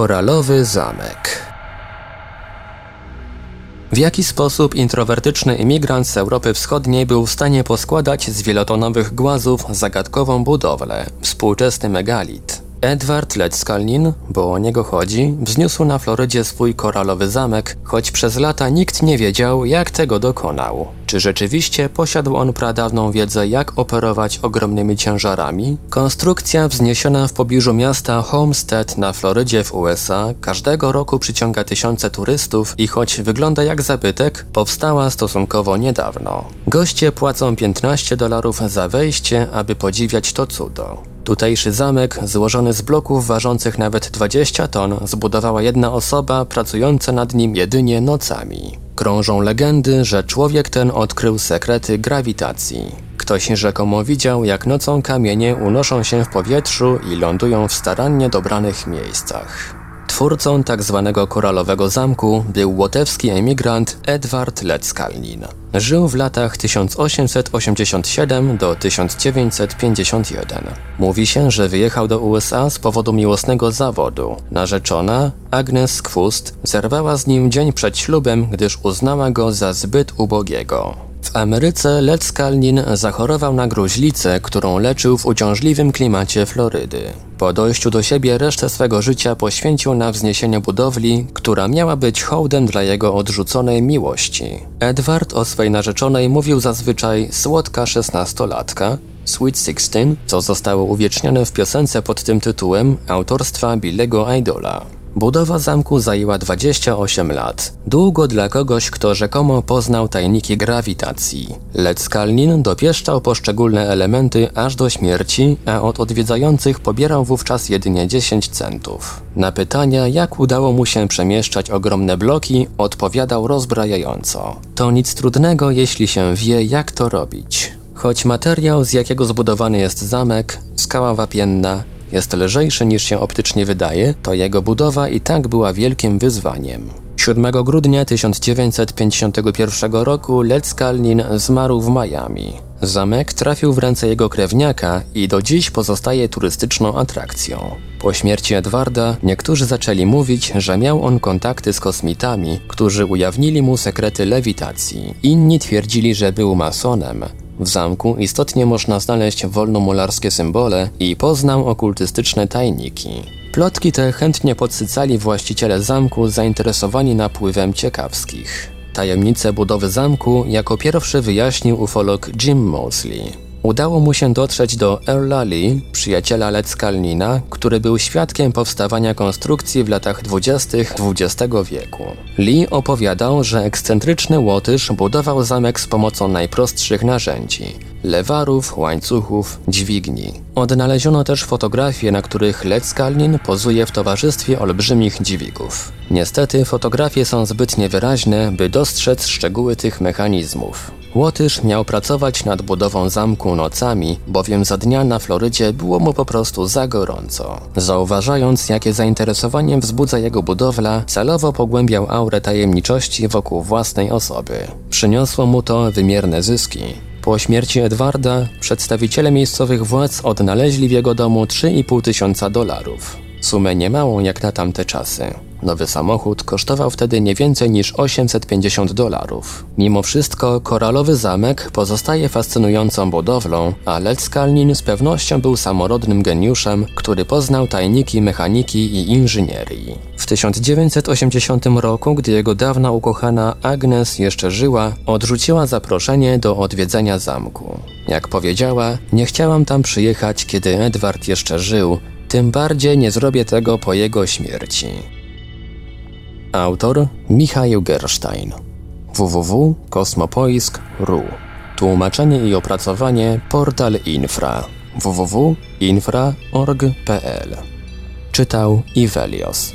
Koralowy zamek. W jaki sposób introwertyczny imigrant z Europy Wschodniej był w stanie poskładać z wielotonowych głazów zagadkową budowlę, współczesny megalit? Edward Ledskalnin, bo o niego chodzi, wzniósł na Florydzie swój koralowy zamek, choć przez lata nikt nie wiedział, jak tego dokonał. Czy rzeczywiście posiadł on pradawną wiedzę, jak operować ogromnymi ciężarami? Konstrukcja wzniesiona w pobliżu miasta Homestead na Florydzie w USA każdego roku przyciąga tysiące turystów i choć wygląda jak zabytek, powstała stosunkowo niedawno. Goście płacą 15 dolarów za wejście, aby podziwiać to cudo. Tutejszy zamek, złożony z bloków ważących nawet 20 ton, zbudowała jedna osoba pracująca nad nim jedynie nocami. Krążą legendy, że człowiek ten odkrył sekrety grawitacji. Ktoś rzekomo widział, jak nocą kamienie unoszą się w powietrzu i lądują w starannie dobranych miejscach. Twórcą. Tak koralowego zamku był łotewski emigrant Edward Leckalnin. Żył w latach 1887 do 1951. Mówi się, że wyjechał do USA z powodu miłosnego zawodu. Narzeczona, Agnes Skwust, zerwała z nim dzień przed ślubem, gdyż uznała go za zbyt ubogiego. W Ameryce Led Skalnin zachorował na gruźlicę, którą leczył w uciążliwym klimacie Florydy. Po dojściu do siebie resztę swego życia poświęcił na wzniesienie budowli, która miała być hołdem dla jego odrzuconej miłości. Edward o swej narzeczonej mówił zazwyczaj słodka szesnastolatka, Sweet Sixteen, co zostało uwiecznione w piosence pod tym tytułem autorstwa Billego Idola. Budowa zamku zajęła 28 lat. Długo dla kogoś, kto rzekomo poznał tajniki grawitacji. Led Skalnin dopieszczał poszczególne elementy aż do śmierci, a od odwiedzających pobierał wówczas jedynie 10 centów. Na pytania, jak udało mu się przemieszczać ogromne bloki, odpowiadał rozbrajająco. To nic trudnego, jeśli się wie, jak to robić. Choć materiał, z jakiego zbudowany jest zamek, skała wapienna, jest lżejszy niż się optycznie wydaje, to jego budowa i tak była wielkim wyzwaniem. 7 grudnia 1951 roku Led Skalnin zmarł w Miami. Zamek trafił w ręce jego krewniaka i do dziś pozostaje turystyczną atrakcją. Po śmierci Edwarda niektórzy zaczęli mówić, że miał on kontakty z kosmitami, którzy ujawnili mu sekrety lewitacji. Inni twierdzili, że był masonem, w zamku istotnie można znaleźć wolnomularskie symbole i poznał okultystyczne tajniki. Plotki te chętnie podsycali właściciele zamku zainteresowani napływem ciekawskich. Tajemnicę budowy zamku jako pierwszy wyjaśnił ufolog Jim Mosley. Udało mu się dotrzeć do Earla Lee, przyjaciela Leckalnina, który był świadkiem powstawania konstrukcji w latach 20. XX wieku. Lee opowiadał, że ekscentryczny Łotysz budował zamek z pomocą najprostszych narzędzi lewarów, łańcuchów, dźwigni. Odnaleziono też fotografie, na których Leckalnin pozuje w towarzystwie olbrzymich dźwigów. Niestety fotografie są zbyt niewyraźne, by dostrzec szczegóły tych mechanizmów. Łotysz miał pracować nad budową zamku nocami, bowiem za dnia na Florydzie było mu po prostu za gorąco. Zauważając, jakie zainteresowanie wzbudza jego budowla, celowo pogłębiał aurę tajemniczości wokół własnej osoby. Przyniosło mu to wymierne zyski. Po śmierci Edwarda przedstawiciele miejscowych władz odnaleźli w jego domu 3,5 tysiąca dolarów. Sumę niemałą jak na tamte czasy. Nowy samochód kosztował wtedy nie więcej niż 850 dolarów. Mimo wszystko koralowy zamek pozostaje fascynującą budowlą, a Led Skalnin z pewnością był samorodnym geniuszem, który poznał tajniki mechaniki i inżynierii. W 1980 roku, gdy jego dawna ukochana Agnes jeszcze żyła, odrzuciła zaproszenie do odwiedzenia zamku. Jak powiedziała, nie chciałam tam przyjechać, kiedy Edward jeszcze żył, tym bardziej nie zrobię tego po jego śmierci. Autor Michał Gerstein. www.kosmopoisk.ru Tłumaczenie i opracowanie Portal Infra. www.infra.org.pl Czytał Ivelios